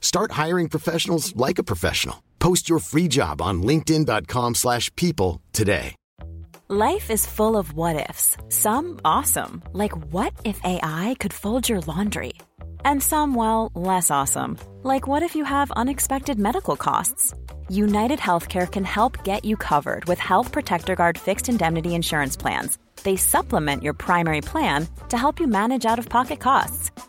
Start hiring professionals like a professional. Post your free job on linkedin.com/people slash people today. Life is full of what ifs. Some awesome, like what if AI could fold your laundry? And some, well, less awesome, like what if you have unexpected medical costs? United Healthcare can help get you covered with Health Protector Guard fixed indemnity insurance plans. They supplement your primary plan to help you manage out of pocket costs.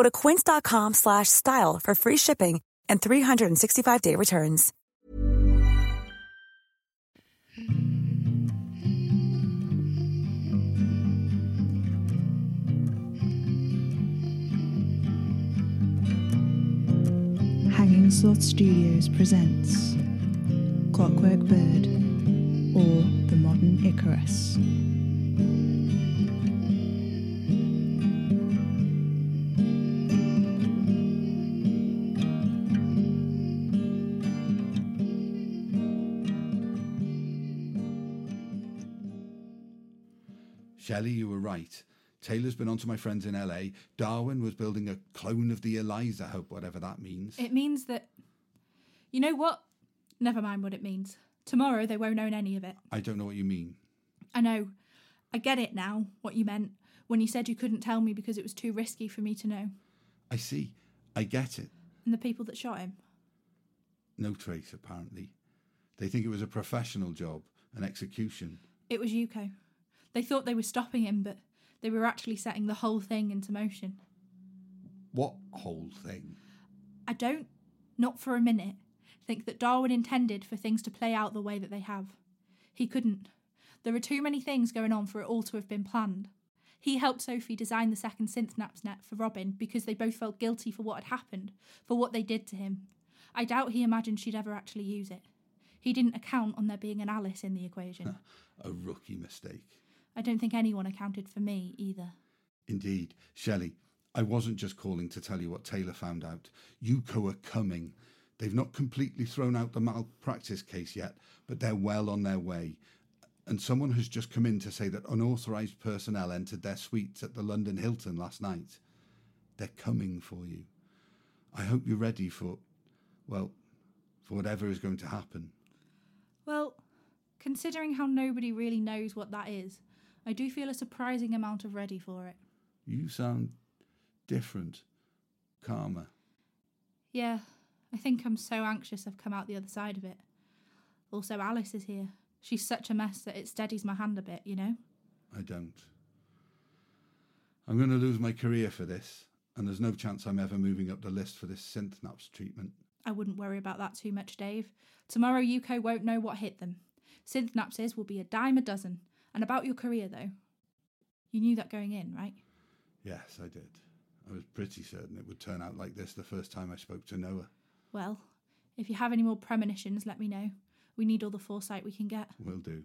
Go to quince.com slash style for free shipping and 365-day returns. Hanging Sloth Studios presents Clockwork Bird or The Modern Icarus. Shelley, you were right. Taylor's been on to my friends in LA. Darwin was building a clone of the Eliza Hope, whatever that means. It means that. You know what? Never mind what it means. Tomorrow they won't own any of it. I don't know what you mean. I know. I get it now, what you meant, when you said you couldn't tell me because it was too risky for me to know. I see. I get it. And the people that shot him. No trace, apparently. They think it was a professional job, an execution. It was UCO. They thought they were stopping him, but they were actually setting the whole thing into motion. What whole thing? I don't, not for a minute, think that Darwin intended for things to play out the way that they have. He couldn't. There are too many things going on for it all to have been planned. He helped Sophie design the second synthnaps net for Robin because they both felt guilty for what had happened, for what they did to him. I doubt he imagined she'd ever actually use it. He didn't account on there being an Alice in the equation. a rookie mistake. I don't think anyone accounted for me either. Indeed, Shelley, I wasn't just calling to tell you what Taylor found out. UCO are coming. They've not completely thrown out the malpractice case yet, but they're well on their way. And someone has just come in to say that unauthorised personnel entered their suites at the London Hilton last night. They're coming for you. I hope you're ready for, well, for whatever is going to happen. Well, considering how nobody really knows what that is, I do feel a surprising amount of ready for it. You sound different, calmer. Yeah, I think I'm so anxious I've come out the other side of it. Also, Alice is here. She's such a mess that it steadies my hand a bit, you know? I don't. I'm going to lose my career for this, and there's no chance I'm ever moving up the list for this synthnaps treatment. I wouldn't worry about that too much, Dave. Tomorrow, UCO won't know what hit them. Synthnapses will be a dime a dozen. And about your career, though, you knew that going in, right? Yes, I did. I was pretty certain it would turn out like this the first time I spoke to Noah. Well, if you have any more premonitions, let me know. We need all the foresight we can get. Will do.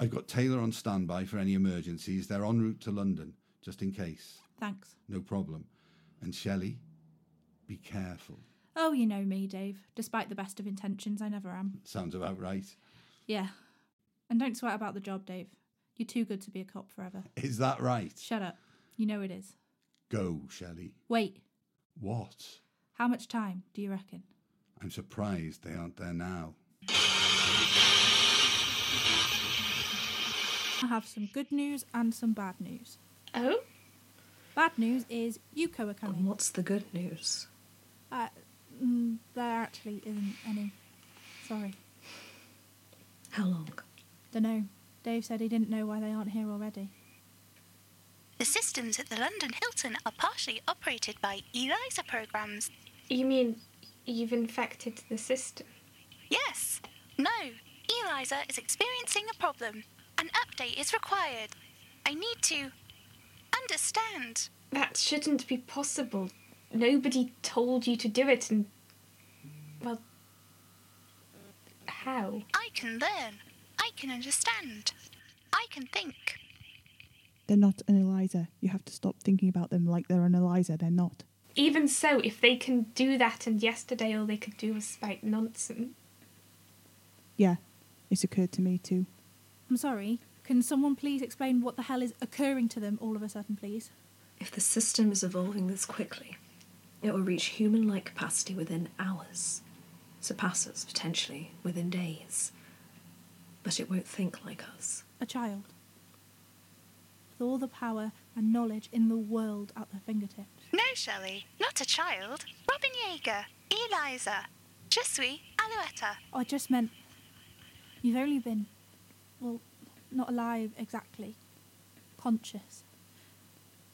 I've got Taylor on standby for any emergencies. They're en route to London, just in case. Thanks. No problem. And Shelley, be careful. Oh, you know me, Dave. Despite the best of intentions, I never am. Sounds about right. Yeah. And don't sweat about the job, Dave. You're too good to be a cop forever. Is that right? Shut up. You know it is. Go, Shelley. Wait, What? how much time do you reckon? I'm surprised they aren't there now. I have some good news and some bad news. Oh? Bad news is UCO are coming. And what's the good news? Uh, mm, there actually isn't any. Sorry. How long? Dunno. Dave said he didn't know why they aren't here already. The systems at the London Hilton are partially operated by ELISA programs. You mean you've infected the system? Yes. No. ELISA is experiencing a problem. An update is required. I need to understand. That shouldn't be possible. Nobody told you to do it, and. Well. How? I can learn. I can understand. I can think. They're not an Eliza. You have to stop thinking about them like they're an Eliza. They're not. Even so, if they can do that, and yesterday all they could do was spout nonsense. Yeah, it's occurred to me too. I'm sorry. Can someone please explain what the hell is occurring to them all of a sudden, please? If the system is evolving this quickly, it will reach human like capacity within hours, surpass us potentially within days. But it won't think like us. A child. With all the power and knowledge in the world at their fingertips. No, Shelley, not a child. Robin Yeager, Eliza, Je suis Alouetta. I just meant you've only been, well, not alive exactly, conscious.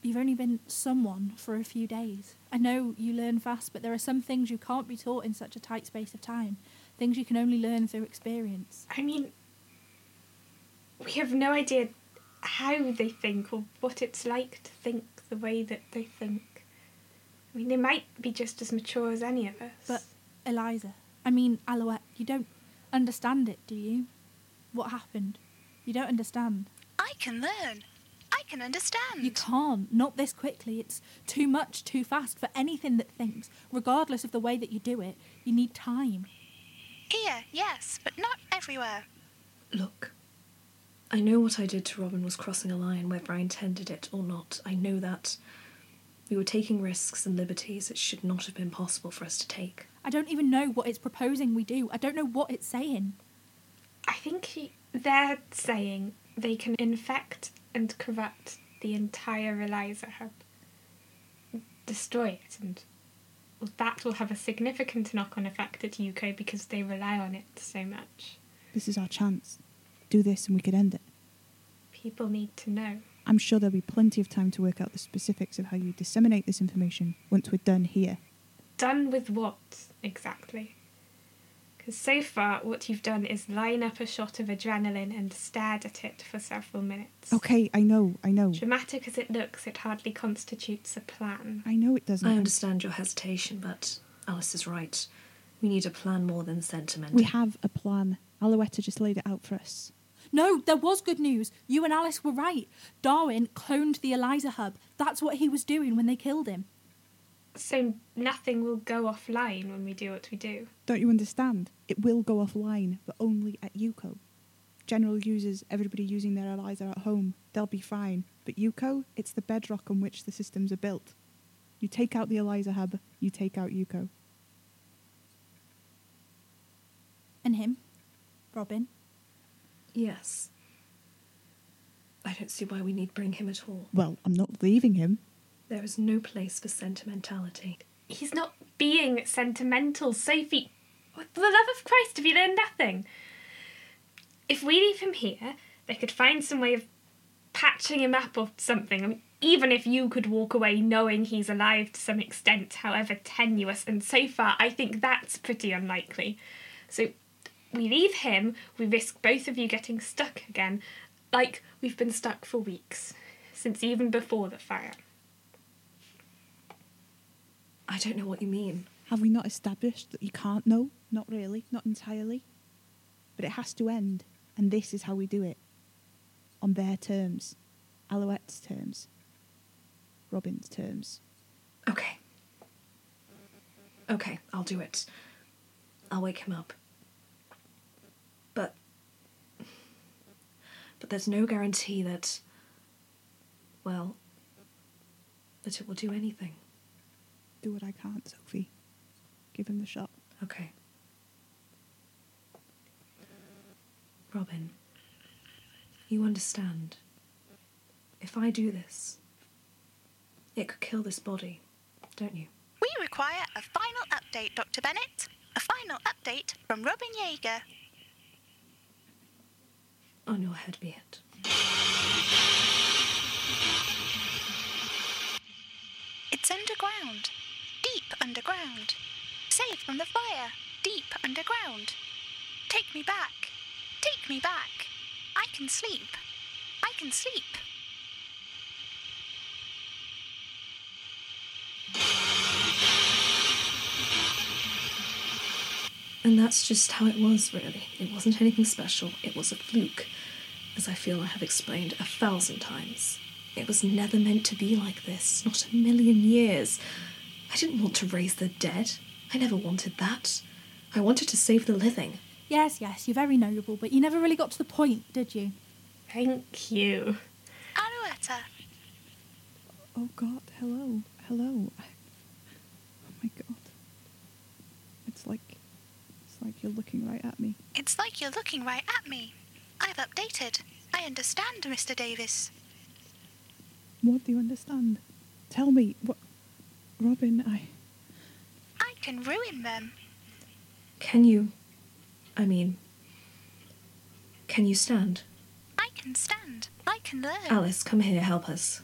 You've only been someone for a few days. I know you learn fast, but there are some things you can't be taught in such a tight space of time. Things you can only learn through experience. I mean, we have no idea how they think or what it's like to think the way that they think. I mean, they might be just as mature as any of us. But, Eliza, I mean, Alouette, you don't understand it, do you? What happened? You don't understand. I can learn. I can understand. You can't. Not this quickly. It's too much, too fast for anything that thinks. Regardless of the way that you do it, you need time. Here, yes, but not everywhere. Look, I know what I did to Robin was crossing a line, whether I intended it or not. I know that. We were taking risks and liberties it should not have been possible for us to take. I don't even know what it's proposing we do. I don't know what it's saying. I think he, they're saying they can infect and corrupt the entire Eliza hub, destroy it, and that will have a significant knock on effect at UK because they rely on it so much. This is our chance. Do this and we could end it. People need to know. I'm sure there'll be plenty of time to work out the specifics of how you disseminate this information once we're done here. Done with what exactly? Because so far, what you've done is line up a shot of adrenaline and stared at it for several minutes. Okay, I know, I know. Dramatic as it looks, it hardly constitutes a plan. I know it doesn't. I understand your hesitation, but Alice is right. We need a plan more than sentiment. We have a plan. Alouetta just laid it out for us. No, there was good news. You and Alice were right. Darwin cloned the ELISA hub. That's what he was doing when they killed him. So nothing will go offline when we do what we do. Don't you understand? It will go offline, but only at UCO. General users, everybody using their ELISA at home, they'll be fine. But UCO, it's the bedrock on which the systems are built. You take out the ELISA hub, you take out UCO. And him? Robin? Yes. I don't see why we need bring him at all. Well, I'm not leaving him. There is no place for sentimentality. He's not being sentimental, Sophie. For the love of Christ, have you learned nothing? If we leave him here, they could find some way of patching him up or something. I mean, even if you could walk away knowing he's alive to some extent, however tenuous, and so far I think that's pretty unlikely. So we leave him, we risk both of you getting stuck again, like we've been stuck for weeks, since even before the fire. I don't know what you mean. Have we not established that you can't know? Not really, not entirely. But it has to end, and this is how we do it. On their terms. Alouette's terms. Robin's terms. Okay. Okay, I'll do it. I'll wake him up. But there's no guarantee that. Well. that it will do anything. Do what I can't, Sophie. Give him the shot. Okay. Robin, you understand. If I do this, it could kill this body, don't you? We require a final update, Dr. Bennett. A final update from Robin Yeager. On your head be it. It's underground. Deep underground. safe from the fire. Deep underground. Take me back. Take me back. I can sleep. I can sleep. And that's just how it was, really. It wasn't anything special, it was a fluke, as I feel I have explained a thousand times. It was never meant to be like this, not a million years. I didn't want to raise the dead. I never wanted that. I wanted to save the living. Yes, yes, you're very noble, but you never really got to the point, did you? Thank you. Alouetta. Oh God, hello, hello. Oh my God. It's like, it's like you're looking right at me. It's like you're looking right at me. I've updated. I understand, Mr. Davis. What do you understand? Tell me, what, Robin? I. I can ruin them. Can you. I mean. Can you stand? I can stand. I can learn. Alice, come here, help us.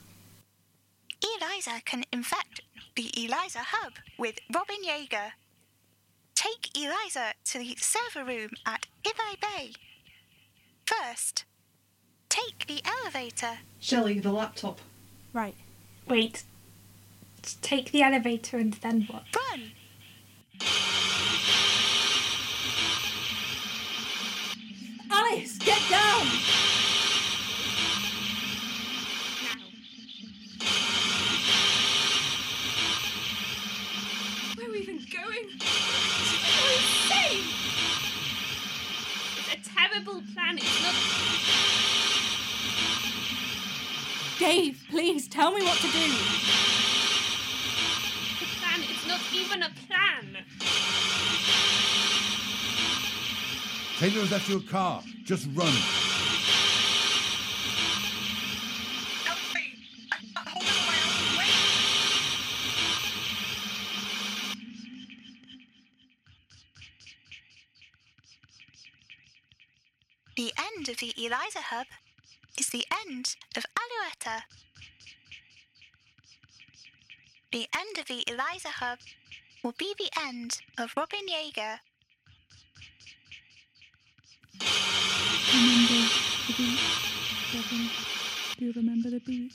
Eliza can infect the Eliza hub with Robin Yeager. Take Eliza to the server room at Ibai Bay. First, take the elevator. Shelley, the laptop. Right. Wait. Take the elevator and then what? Run! Alice, get down! Terrible plan. It's not. Dave, please tell me what to do. a plan. It's not even a plan. Taylor has left your car. Just run. End of the Eliza hub is the end of Alouetta. The end of the Eliza hub will be the end of Robin Yeager. Remember the beat, Robin. Do you remember the beat?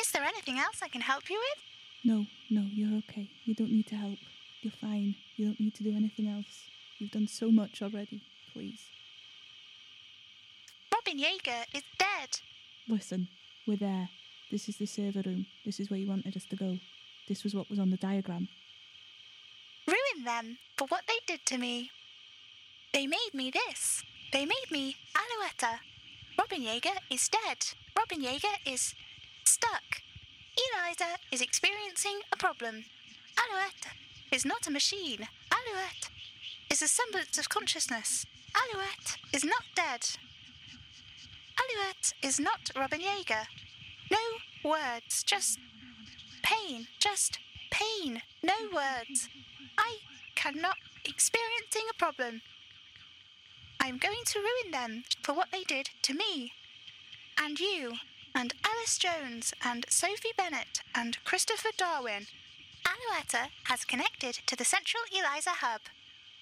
Is there anything else I can help you with? No, no, you're okay. You don't need to help. You're fine. You don't need to do anything else. You've done so much already. Please. Robin Yeager is dead. Listen, we're there. This is the server room. This is where you wanted us to go. This was what was on the diagram. Ruin them for what they did to me. They made me this. They made me Alouetta. Robin Yeager is dead. Robin Yeager is stuck. Eliza is experiencing a problem. Alouette is not a machine. Alouette is a semblance of consciousness. Alouette is not dead. Alouette is not Robin Yeager. No words, just pain, just pain, no words. I cannot experiencing a problem. I'm going to ruin them for what they did to me. And you, and Alice Jones, and Sophie Bennett, and Christopher Darwin. Alouetta has connected to the central ELISA hub.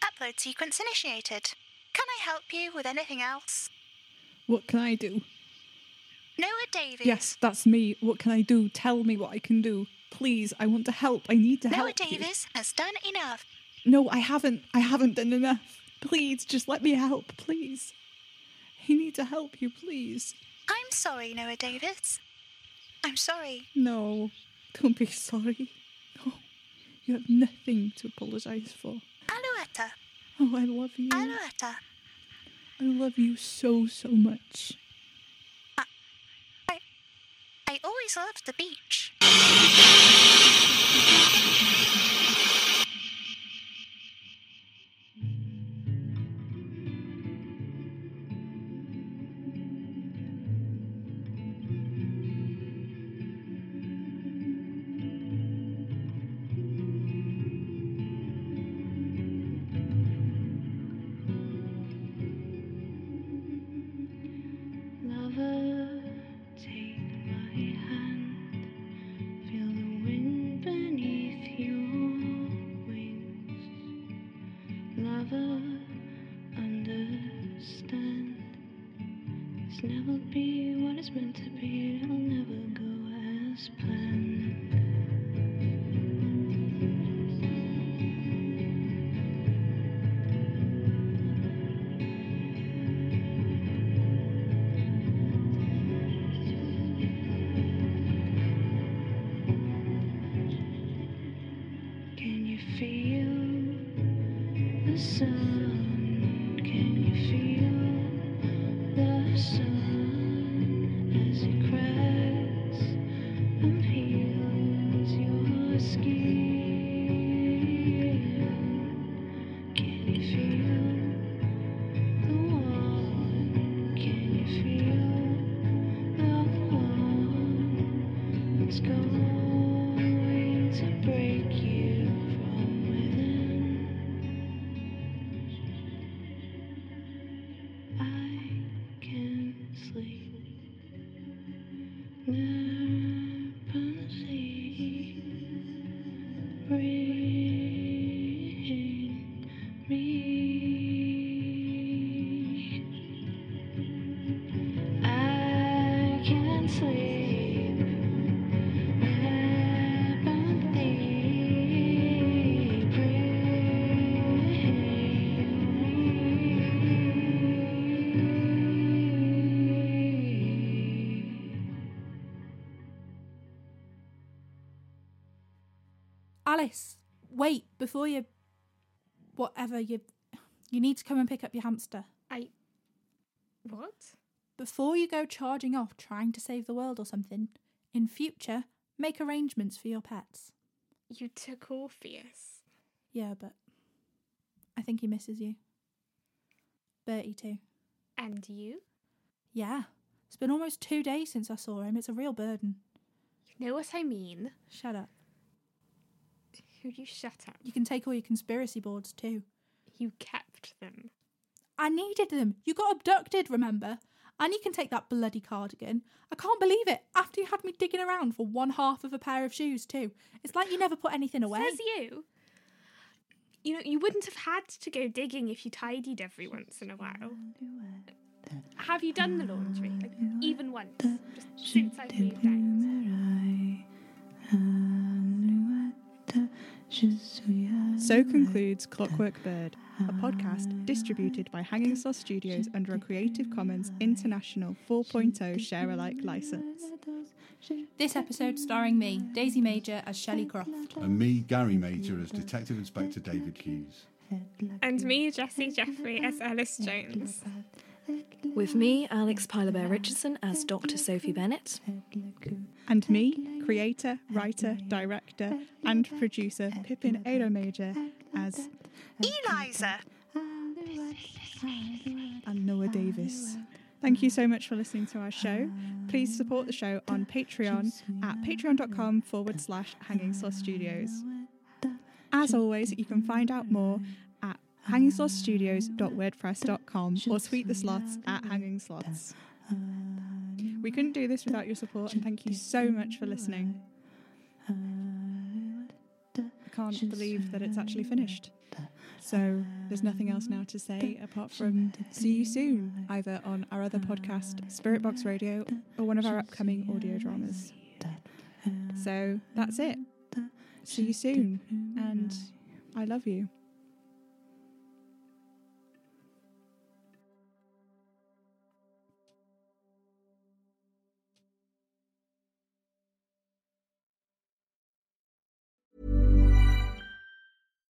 Upload sequence initiated. Can I help you with anything else? What can I do? Noah Davies. Yes, that's me. What can I do? Tell me what I can do. Please, I want to help. I need to Noah help you. Davies has done enough. No, I haven't. I haven't done enough. Please, just let me help, please. I need to help you, please. I'm sorry, Noah Davis. I'm sorry. No, don't be sorry. No, you have nothing to apologise for. Alouetta. Oh, I love you. Alouetta. I love you so, so much. I I always loved the beach. Lover, understand. It's never be what it's meant to be. It'll never go as planned. Wait before you. Whatever you. You need to come and pick up your hamster. I. What? Before you go charging off trying to save the world or something, in future, make arrangements for your pets. You took Orpheus. Yeah, but I think he misses you. Bertie too. And you? Yeah. It's been almost two days since I saw him. It's a real burden. You know what I mean? Shut up. Who you shut up? You can take all your conspiracy boards too. You kept them. I needed them. You got abducted, remember? And you can take that bloody cardigan. I can't believe it. After you had me digging around for one half of a pair of shoes too. It's like you never put anything away. Says you. You know, you wouldn't have had to go digging if you tidied every once in a while. Have you done the laundry? Like, even once? Just since I've moved out? So concludes Clockwork Bird, a podcast distributed by Hanging Sloth Studios under a Creative Commons International 4.0 share alike license. This episode starring me, Daisy Major, as Shelley Croft. And me, Gary Major, as Detective Inspector David Hughes. And me, Jessie Jeffrey, as Alice Jones. With me, Alex Pilabear Richardson, as Dr. Sophie Bennett. And me, creator, writer, director, and producer Pippin Ado Major as Eliza. and Noah Davis. Thank you so much for listening to our show. Please support the show on Patreon at patreon.com forward slash hanging sloth studios. As always, you can find out more at hangingslothstudios.wordpress.com or tweet the slots at hanging slots. We couldn't do this without your support, and thank you so much for listening. I can't believe that it's actually finished. So there's nothing else now to say apart from see you soon, either on our other podcast, Spirit Box Radio, or one of our upcoming audio dramas. So that's it. See you soon, and I love you.